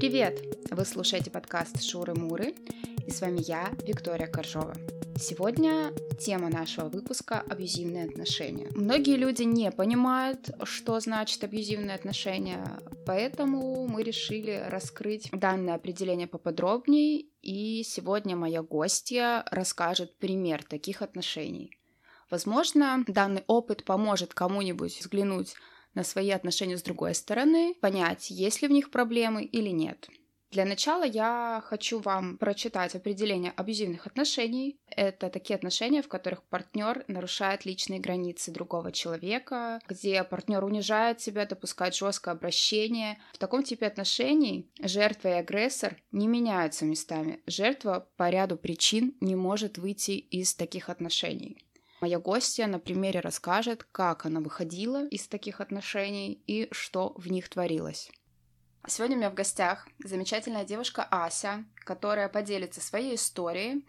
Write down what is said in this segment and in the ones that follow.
Привет! Вы слушаете подкаст «Шуры-муры» и с вами я, Виктория Коржова. Сегодня тема нашего выпуска – абьюзивные отношения. Многие люди не понимают, что значит абьюзивные отношения, поэтому мы решили раскрыть данное определение поподробнее, и сегодня моя гостья расскажет пример таких отношений. Возможно, данный опыт поможет кому-нибудь взглянуть на свои отношения с другой стороны, понять, есть ли в них проблемы или нет. Для начала я хочу вам прочитать определение абьюзивных отношений. Это такие отношения, в которых партнер нарушает личные границы другого человека, где партнер унижает себя, допускает жесткое обращение. В таком типе отношений жертва и агрессор не меняются местами. Жертва по ряду причин не может выйти из таких отношений. Моя гостья на примере расскажет, как она выходила из таких отношений и что в них творилось. Сегодня у меня в гостях замечательная девушка Ася, которая поделится своей историей.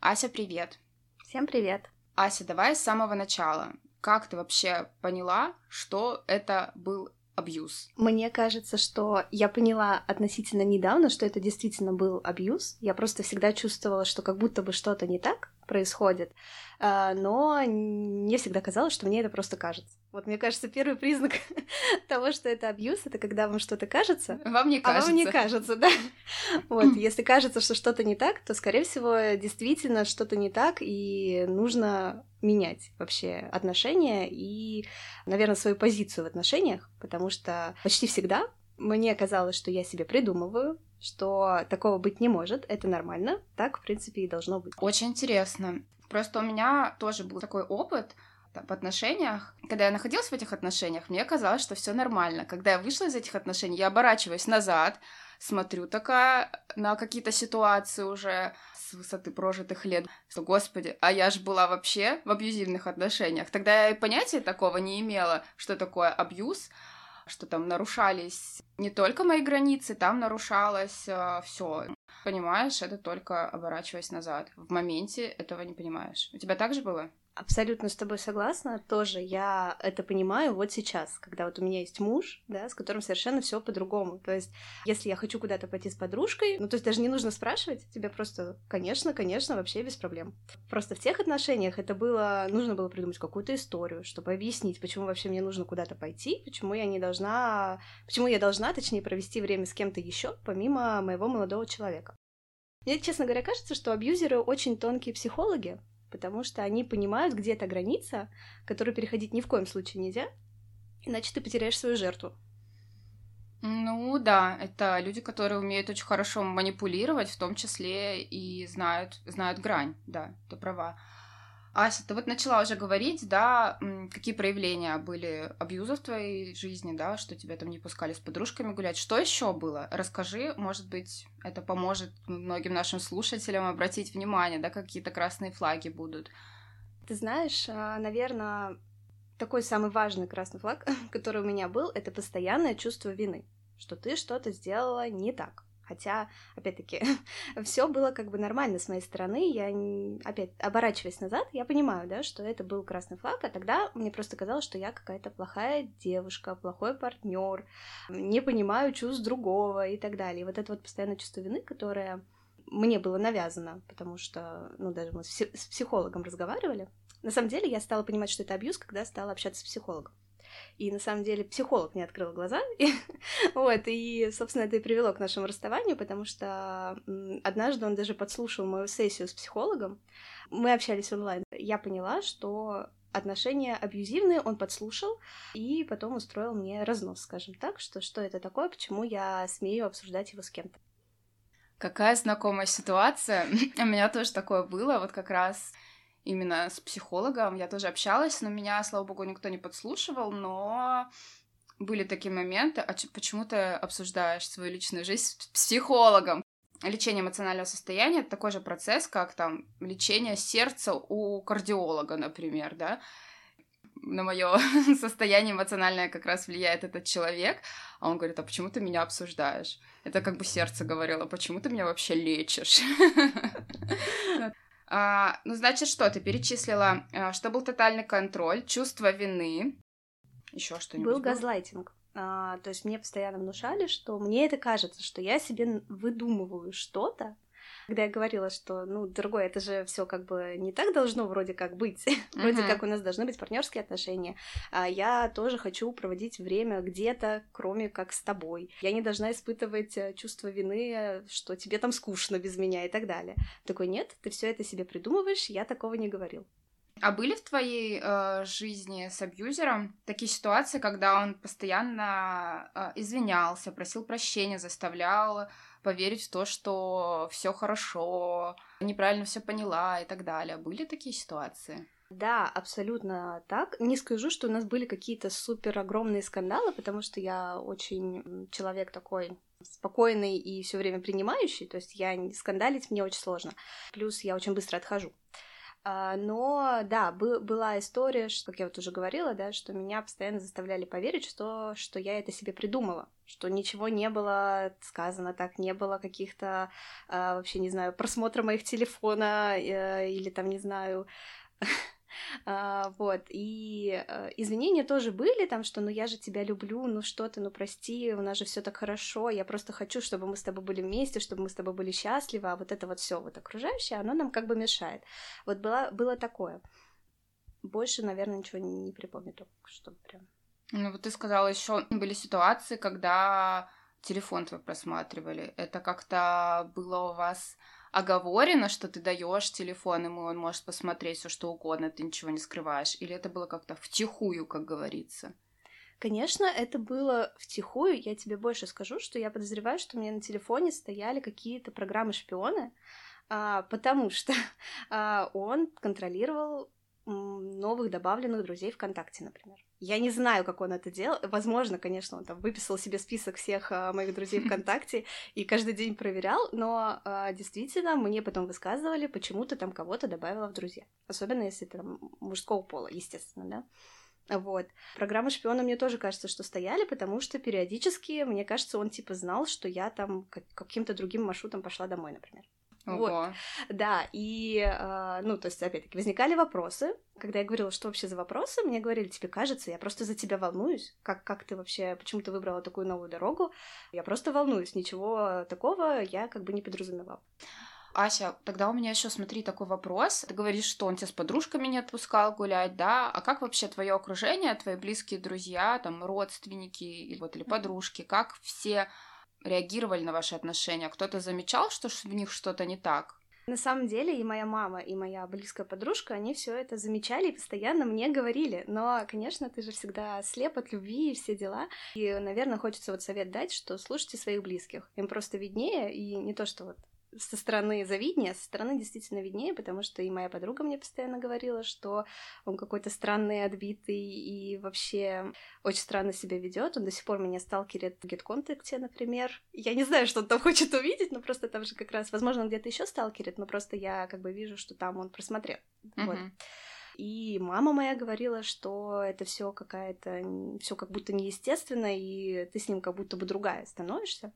Ася, привет! Всем привет! Ася, давай с самого начала. Как ты вообще поняла, что это был абьюз? Мне кажется, что я поняла относительно недавно, что это действительно был абьюз. Я просто всегда чувствовала, что как будто бы что-то не так происходит, а, но мне всегда казалось, что мне это просто кажется. Вот мне кажется, первый признак того, что это абьюз, это когда вам что-то кажется. Вам не кажется. А вам не кажется, да. Вот, если кажется, что что-то не так, то, скорее всего, действительно что-то не так, и нужно менять вообще отношения и, наверное, свою позицию в отношениях, потому что почти всегда мне казалось, что я себе придумываю, что такого быть не может, это нормально, так, в принципе, и должно быть. Очень интересно. Просто у меня тоже был такой опыт в отношениях. Когда я находилась в этих отношениях, мне казалось, что все нормально. Когда я вышла из этих отношений, я оборачиваюсь назад, смотрю такая на какие-то ситуации уже с высоты прожитых лет, что, господи, а я же была вообще в абьюзивных отношениях. Тогда я и понятия такого не имела, что такое абьюз, что там нарушались не только мои границы, там нарушалось э, все. Понимаешь, это только оборачиваясь назад. В моменте этого не понимаешь. У тебя так же было? Абсолютно с тобой согласна. Тоже я это понимаю вот сейчас, когда вот у меня есть муж, да, с которым совершенно все по-другому. То есть, если я хочу куда-то пойти с подружкой, ну, то есть даже не нужно спрашивать, тебе просто, конечно, конечно, вообще без проблем. Просто в тех отношениях это было, нужно было придумать какую-то историю, чтобы объяснить, почему вообще мне нужно куда-то пойти, почему я не должна, почему я должна, точнее, провести время с кем-то еще, помимо моего молодого человека. Мне, честно говоря, кажется, что абьюзеры очень тонкие психологи, потому что они понимают, где эта граница, которую переходить ни в коем случае нельзя, иначе ты потеряешь свою жертву. Ну да, это люди, которые умеют очень хорошо манипулировать, в том числе и знают, знают грань, да, ты права. Ася, ты вот начала уже говорить, да, какие проявления были абьюза в твоей жизни, да, что тебя там не пускали с подружками гулять. Что еще было? Расскажи, может быть, это поможет многим нашим слушателям обратить внимание, да, какие-то красные флаги будут. Ты знаешь, а, наверное, такой самый важный красный флаг, который у меня был, это постоянное чувство вины, что ты что-то сделала не так. Хотя, опять-таки, все было как бы нормально с моей стороны. Я, опять, оборачиваясь назад, я понимаю, да, что это был красный флаг, а тогда мне просто казалось, что я какая-то плохая девушка, плохой партнер, не понимаю чувств другого и так далее. И вот это вот постоянное чувство вины, которое мне было навязано, потому что, ну, даже мы с психологом разговаривали. На самом деле я стала понимать, что это абьюз, когда стала общаться с психологом. И на самом деле психолог не открыл глаза. вот, и, собственно, это и привело к нашему расставанию, потому что однажды он даже подслушал мою сессию с психологом. Мы общались онлайн. Я поняла, что отношения абьюзивные он подслушал и потом устроил мне разнос, скажем так, что что это такое, почему я смею обсуждать его с кем-то. Какая знакомая ситуация. У меня тоже такое было, вот как раз именно с психологом. Я тоже общалась, но меня, слава богу, никто не подслушивал, но были такие моменты, а почему ты обсуждаешь свою личную жизнь с психологом? Лечение эмоционального состояния — это такой же процесс, как там лечение сердца у кардиолога, например, да? на мое состояние эмоциональное как раз влияет этот человек, а он говорит, а почему ты меня обсуждаешь? Это как бы сердце говорило, почему ты меня вообще лечишь? А, ну, значит, что ты перечислила? А, что был тотальный контроль, чувство вины. Еще что-нибудь. Был, был? газлайтинг. А, то есть мне постоянно внушали, что мне это кажется, что я себе выдумываю что-то, когда я говорила, что, ну, дорогой, это же все как бы не так должно вроде как быть. вроде как у нас должны быть партнерские отношения. А я тоже хочу проводить время где-то, кроме как с тобой. Я не должна испытывать э, чувство вины, что тебе там скучно без меня и так далее. Такой, нет, ты все это себе придумываешь, я такого не говорил. А были в твоей э, жизни с абьюзером такие ситуации, когда он постоянно э, извинялся, просил прощения, заставлял поверить в то, что все хорошо, неправильно все поняла и так далее. Были такие ситуации? Да, абсолютно так. Не скажу, что у нас были какие-то супер огромные скандалы, потому что я очень человек такой спокойный и все время принимающий, то есть я скандалить мне очень сложно. Плюс я очень быстро отхожу. А, но да, был, была история, что, как я вот уже говорила, да, что меня постоянно заставляли поверить, что, что я это себе придумала, что ничего не было сказано так, не было каких-то, а, вообще, не знаю, просмотра моих телефона э, или там, не знаю, А, вот, и э, извинения тоже были там, что ну я же тебя люблю, ну что ты, ну прости, у нас же все так хорошо, я просто хочу, чтобы мы с тобой были вместе, чтобы мы с тобой были счастливы, а вот это вот все вот окружающее, оно нам как бы мешает. Вот было, было такое. Больше, наверное, ничего не, не припомню, только чтобы прям... Ну вот ты сказала, еще были ситуации, когда телефон твой просматривали. Это как-то было у вас оговорено, что ты даешь телефон ему, он может посмотреть все что угодно, ты ничего не скрываешь? Или это было как-то втихую, как говорится? Конечно, это было втихую. Я тебе больше скажу, что я подозреваю, что у меня на телефоне стояли какие-то программы-шпионы, а, потому что а, он контролировал новых добавленных друзей ВКонтакте, например. Я не знаю, как он это делал. Возможно, конечно, он там выписал себе список всех а, моих друзей ВКонтакте и каждый день проверял, но а, действительно мне потом высказывали, почему ты там кого-то добавила в друзья. Особенно если ты там мужского пола, естественно, да. Вот. Программы шпиона мне тоже кажется, что стояли, потому что периодически, мне кажется, он типа знал, что я там каким-то другим маршрутом пошла домой, например. Ого. Вот. Да, и, э, ну, то есть, опять-таки, возникали вопросы. Когда я говорила, что вообще за вопросы, мне говорили, тебе кажется, я просто за тебя волнуюсь. Как, как ты вообще, почему ты выбрала такую новую дорогу? Я просто волнуюсь, ничего такого я как бы не подразумевала. Ася, тогда у меня еще, смотри, такой вопрос. Ты говоришь, что он тебя с подружками не отпускал гулять, да? А как вообще твое окружение, твои близкие друзья, там, родственники, вот, или подружки, как все реагировали на ваши отношения? Кто-то замечал, что в них что-то не так? На самом деле и моя мама, и моя близкая подружка, они все это замечали и постоянно мне говорили. Но, конечно, ты же всегда слеп от любви и все дела. И, наверное, хочется вот совет дать, что слушайте своих близких. Им просто виднее, и не то, что вот со стороны завиднее, а со стороны действительно виднее, потому что и моя подруга мне постоянно говорила, что он какой-то странный, отбитый и вообще очень странно себя ведет. Он до сих пор меня сталкерит в GetContact, например. Я не знаю, что он там хочет увидеть, но просто там же как раз, возможно, он где-то еще сталкерит, но просто я как бы вижу, что там он просмотрел. Uh-huh. Вот. И мама моя говорила, что это все какая-то, все как будто неестественно, и ты с ним как будто бы другая становишься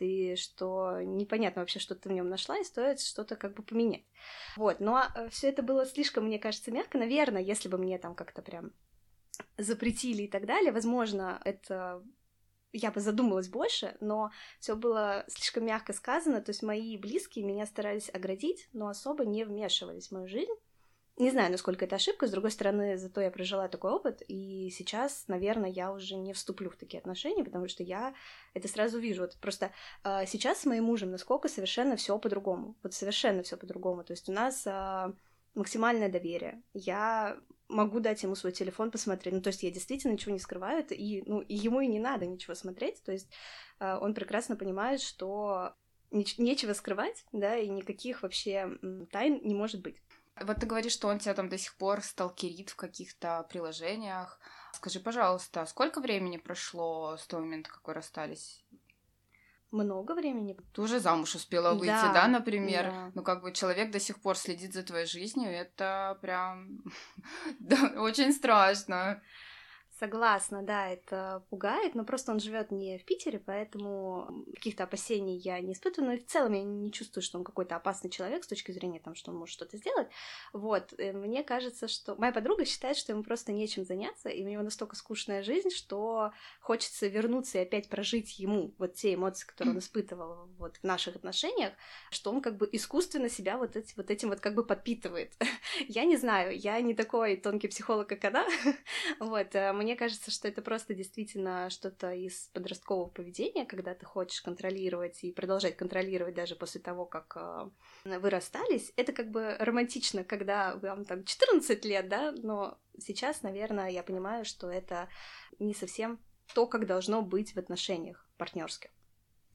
и что непонятно вообще, что ты в нем нашла, и стоит что-то как бы поменять. Вот, но э, все это было слишком, мне кажется, мягко. Наверное, если бы мне там как-то прям запретили и так далее, возможно, это я бы задумалась больше, но все было слишком мягко сказано, то есть мои близкие меня старались оградить, но особо не вмешивались в мою жизнь. Не знаю, насколько это ошибка, с другой стороны, зато я прожила такой опыт, и сейчас, наверное, я уже не вступлю в такие отношения, потому что я это сразу вижу. Вот просто э, сейчас с моим мужем насколько совершенно все по-другому. Вот совершенно все по-другому. То есть у нас э, максимальное доверие. Я могу дать ему свой телефон посмотреть. Ну, то есть я действительно ничего не скрываю, и, ну, и ему и не надо ничего смотреть. То есть э, он прекрасно понимает, что нечего скрывать, да, и никаких вообще тайн не может быть. Вот ты говоришь, что он тебя там до сих пор сталкерит в каких-то приложениях. Скажи, пожалуйста, сколько времени прошло с того момента, как вы расстались? Много времени. Ты уже замуж успела выйти, да, да например? Да. Ну, как бы человек до сих пор следит за твоей жизнью, это прям очень страшно. Согласна, да, это пугает, но просто он живет не в Питере, поэтому каких-то опасений я не испытываю, но и в целом я не чувствую, что он какой-то опасный человек с точки зрения там, что он может что-то сделать. Вот, и мне кажется, что моя подруга считает, что ему просто нечем заняться, и у него настолько скучная жизнь, что хочется вернуться и опять прожить ему вот те эмоции, которые он испытывал вот в наших отношениях, что он как бы искусственно себя вот, эти, вот этим вот как бы подпитывает. я не знаю, я не такой тонкий психолог, как она, вот, э, мне мне кажется, что это просто действительно что-то из подросткового поведения, когда ты хочешь контролировать и продолжать контролировать даже после того, как э, вы расстались. Это как бы романтично, когда вам там 14 лет, да, но сейчас, наверное, я понимаю, что это не совсем то, как должно быть в отношениях партнерских.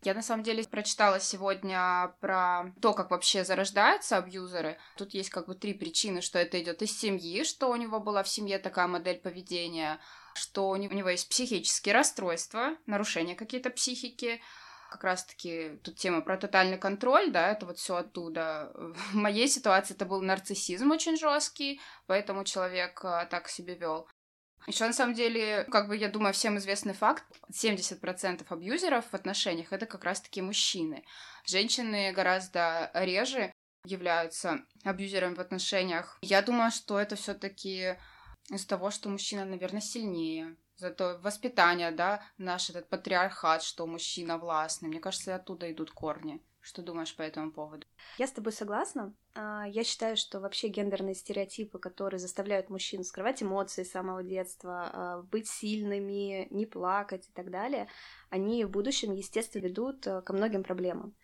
Я на самом деле прочитала сегодня про то, как вообще зарождаются абьюзеры. Тут есть как бы три причины, что это идет из семьи, что у него была в семье такая модель поведения, что у него есть психические расстройства, нарушения какие-то психики, как раз-таки тут тема про тотальный контроль, да, это вот все оттуда. В моей ситуации это был нарциссизм очень жесткий, поэтому человек а, так себя вел. Еще на самом деле, как бы я думаю, всем известный факт, 70% абьюзеров в отношениях это как раз-таки мужчины. Женщины гораздо реже являются абьюзерами в отношениях. Я думаю, что это все-таки из того, что мужчина, наверное, сильнее. Зато воспитание, да, наш этот патриархат, что мужчина властный. Мне кажется, оттуда идут корни. Что думаешь по этому поводу? Я с тобой согласна. А, я считаю, что вообще гендерные стереотипы, которые заставляют мужчин скрывать эмоции с самого детства, а, быть сильными, не плакать и так далее, они в будущем, естественно, ведут э, ко многим проблемам.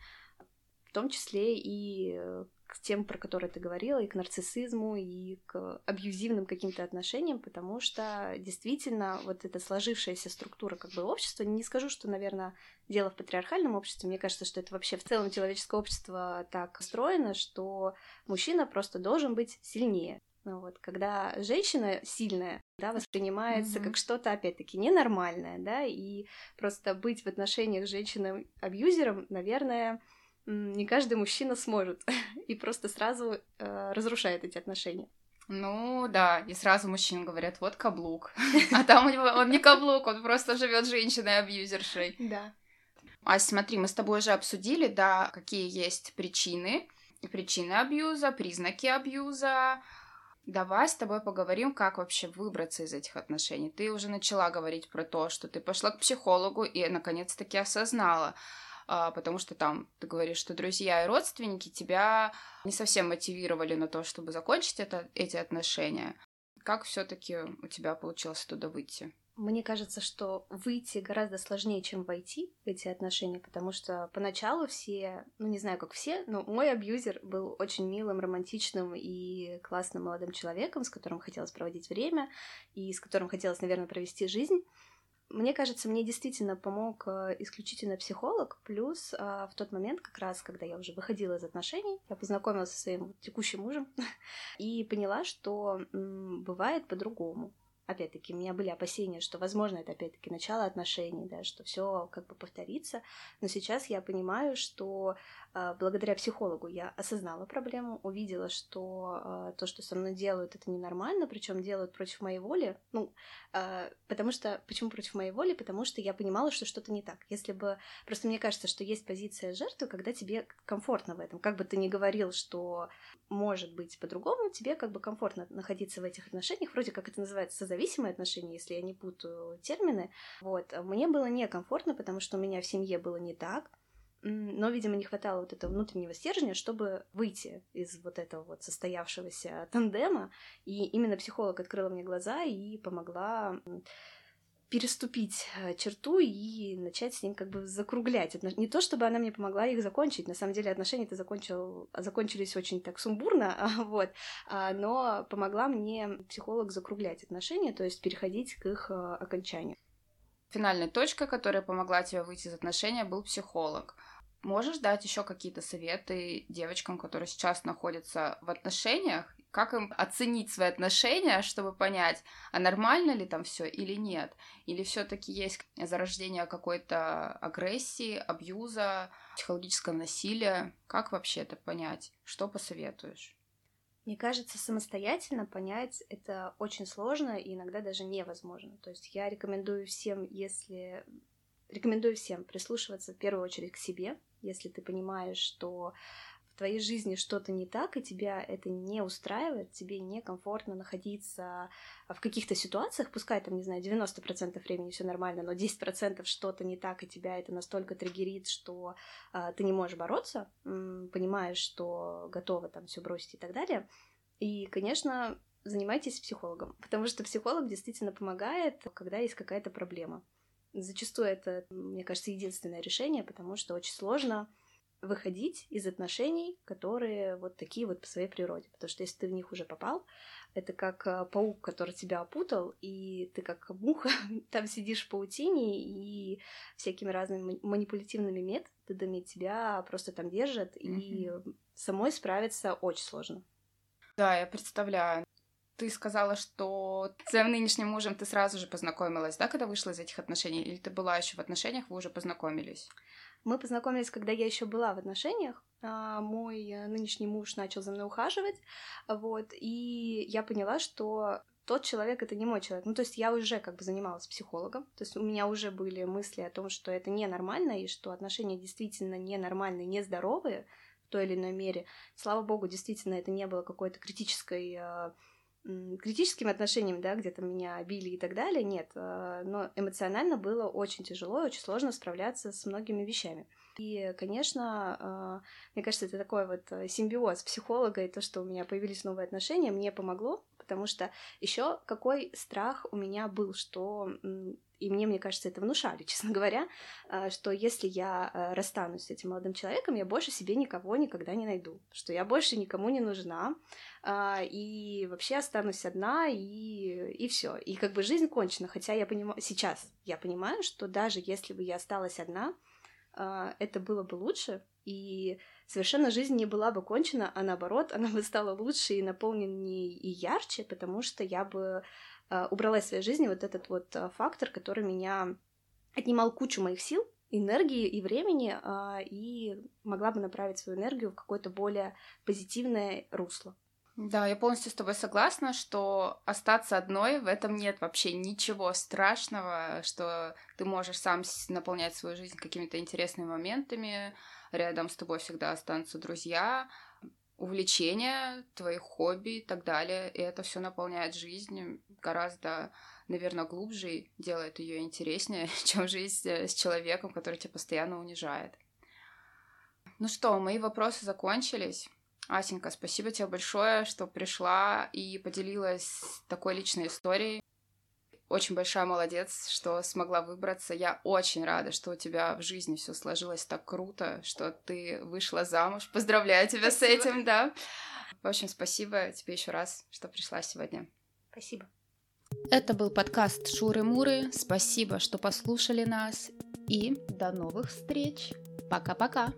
В том числе и э, к тем, про которые ты говорила, и к нарциссизму, и к абьюзивным каким-то отношениям, потому что действительно вот эта сложившаяся структура как бы общества, не скажу, что, наверное, дело в патриархальном обществе, мне кажется, что это вообще в целом человеческое общество так устроено, что мужчина просто должен быть сильнее. Ну вот, когда женщина сильная, да, воспринимается mm-hmm. как что-то, опять-таки, ненормальное, да, и просто быть в отношениях с женщиной-абьюзером, наверное, не каждый мужчина сможет и просто сразу э, разрушает эти отношения. Ну да, и сразу мужчинам говорят, вот каблук. А там он не каблук, он просто живет женщиной-абьюзершей. Да. А смотри, мы с тобой уже обсудили, да, какие есть причины, причины абьюза, признаки абьюза. Давай с тобой поговорим, как вообще выбраться из этих отношений. Ты уже начала говорить про то, что ты пошла к психологу и наконец-таки осознала, потому что там ты говоришь, что друзья и родственники тебя не совсем мотивировали на то, чтобы закончить это, эти отношения. Как все-таки у тебя получилось туда выйти? Мне кажется, что выйти гораздо сложнее, чем войти в эти отношения, потому что поначалу все, ну не знаю, как все, но мой абьюзер был очень милым, романтичным и классным молодым человеком, с которым хотелось проводить время и с которым хотелось, наверное, провести жизнь. Мне кажется, мне действительно помог э, исключительно психолог, плюс а, в тот момент, как раз, когда я уже выходила из отношений, я познакомилась со своим текущим мужем и поняла, что бывает по-другому опять-таки, у меня были опасения, что, возможно, это опять-таки начало отношений, да, что все как бы повторится. Но сейчас я понимаю, что э, благодаря психологу я осознала проблему, увидела, что э, то, что со мной делают, это ненормально, причем делают против моей воли. Ну, э, потому что почему против моей воли? Потому что я понимала, что что-то не так. Если бы просто мне кажется, что есть позиция жертвы, когда тебе комфортно в этом, как бы ты ни говорил, что может быть по-другому, тебе как бы комфортно находиться в этих отношениях, вроде как это называется созависимые отношения, если я не путаю термины. Вот. Мне было некомфортно, потому что у меня в семье было не так, но, видимо, не хватало вот этого внутреннего стержня, чтобы выйти из вот этого вот состоявшегося тандема. И именно психолог открыла мне глаза и помогла переступить э, черту и начать с ним как бы закруглять. Не то, чтобы она мне помогла их закончить, на самом деле отношения-то закончил, закончились очень так сумбурно, вот, а, но помогла мне психолог закруглять отношения, то есть переходить к их э, окончанию. Финальной точкой, которая помогла тебе выйти из отношения, был психолог. Можешь дать еще какие-то советы девочкам, которые сейчас находятся в отношениях как им оценить свои отношения, чтобы понять, а нормально ли там все или нет? Или все-таки есть зарождение какой-то агрессии, абьюза, психологического насилия? Как вообще это понять? Что посоветуешь? Мне кажется, самостоятельно понять это очень сложно и иногда даже невозможно. То есть я рекомендую всем, если рекомендую всем прислушиваться в первую очередь к себе, если ты понимаешь, что твоей жизни что-то не так, и тебя это не устраивает, тебе некомфортно находиться в каких-то ситуациях, пускай там, не знаю, 90% времени все нормально, но 10% что-то не так, и тебя это настолько триггерит, что э, ты не можешь бороться, м, понимаешь, что готова там все бросить и так далее. И, конечно, занимайтесь психологом, потому что психолог действительно помогает, когда есть какая-то проблема. Зачастую это, мне кажется, единственное решение, потому что очень сложно выходить из отношений, которые вот такие вот по своей природе. Потому что если ты в них уже попал, это как э, паук, который тебя опутал, и ты как муха там сидишь в паутине, и всякими разными манипулятивными методами тебя просто там держат, mm-hmm. и самой справиться очень сложно. Да, я представляю. Ты сказала, что с своим нынешним мужем ты сразу же познакомилась, да, когда вышла из этих отношений? Или ты была еще в отношениях, вы уже познакомились? Мы познакомились, когда я еще была в отношениях. А, мой э, нынешний муж начал за мной ухаживать, вот, и я поняла, что тот человек это не мой человек. Ну, то есть я уже как бы занималась психологом, то есть у меня уже были мысли о том, что это ненормально, и что отношения действительно ненормальные, нездоровые в той или иной мере. Слава богу, действительно, это не было какой-то критической э, критическим отношениям, да, где-то меня били и так далее, нет, э, но эмоционально было очень тяжело и очень сложно справляться с многими вещами. И, конечно, э, мне кажется, это такой вот э, симбиоз психолога и то, что у меня появились новые отношения, мне помогло, потому что еще какой страх у меня был, что и мне, мне кажется, это внушали, честно говоря, что если я расстанусь с этим молодым человеком, я больше себе никого никогда не найду, что я больше никому не нужна, а, и вообще останусь одна, и, и все. И как бы жизнь кончена. Хотя я понимаю, сейчас я понимаю, что даже если бы я осталась одна, а, это было бы лучше, и совершенно жизнь не была бы кончена, а наоборот, она бы стала лучше и наполненнее и ярче, потому что я бы а, убрала из своей жизни вот этот вот фактор, который меня отнимал кучу моих сил, энергии и времени, и могла бы направить свою энергию в какое-то более позитивное русло. Да, я полностью с тобой согласна, что остаться одной в этом нет вообще ничего страшного, что ты можешь сам наполнять свою жизнь какими-то интересными моментами, рядом с тобой всегда останутся друзья, увлечения, твои хобби и так далее, и это все наполняет жизнь гораздо, наверное, глубже и делает ее интереснее, чем жизнь с человеком, который тебя постоянно унижает. Ну что, мои вопросы закончились. Асенька, спасибо тебе большое, что пришла и поделилась такой личной историей. Очень большая молодец, что смогла выбраться. Я очень рада, что у тебя в жизни все сложилось так круто, что ты вышла замуж. Поздравляю тебя спасибо. с этим, да. В общем, спасибо тебе еще раз, что пришла сегодня. Спасибо. Это был подкаст Шуры-Муры. Спасибо, что послушали нас. И до новых встреч. Пока-пока.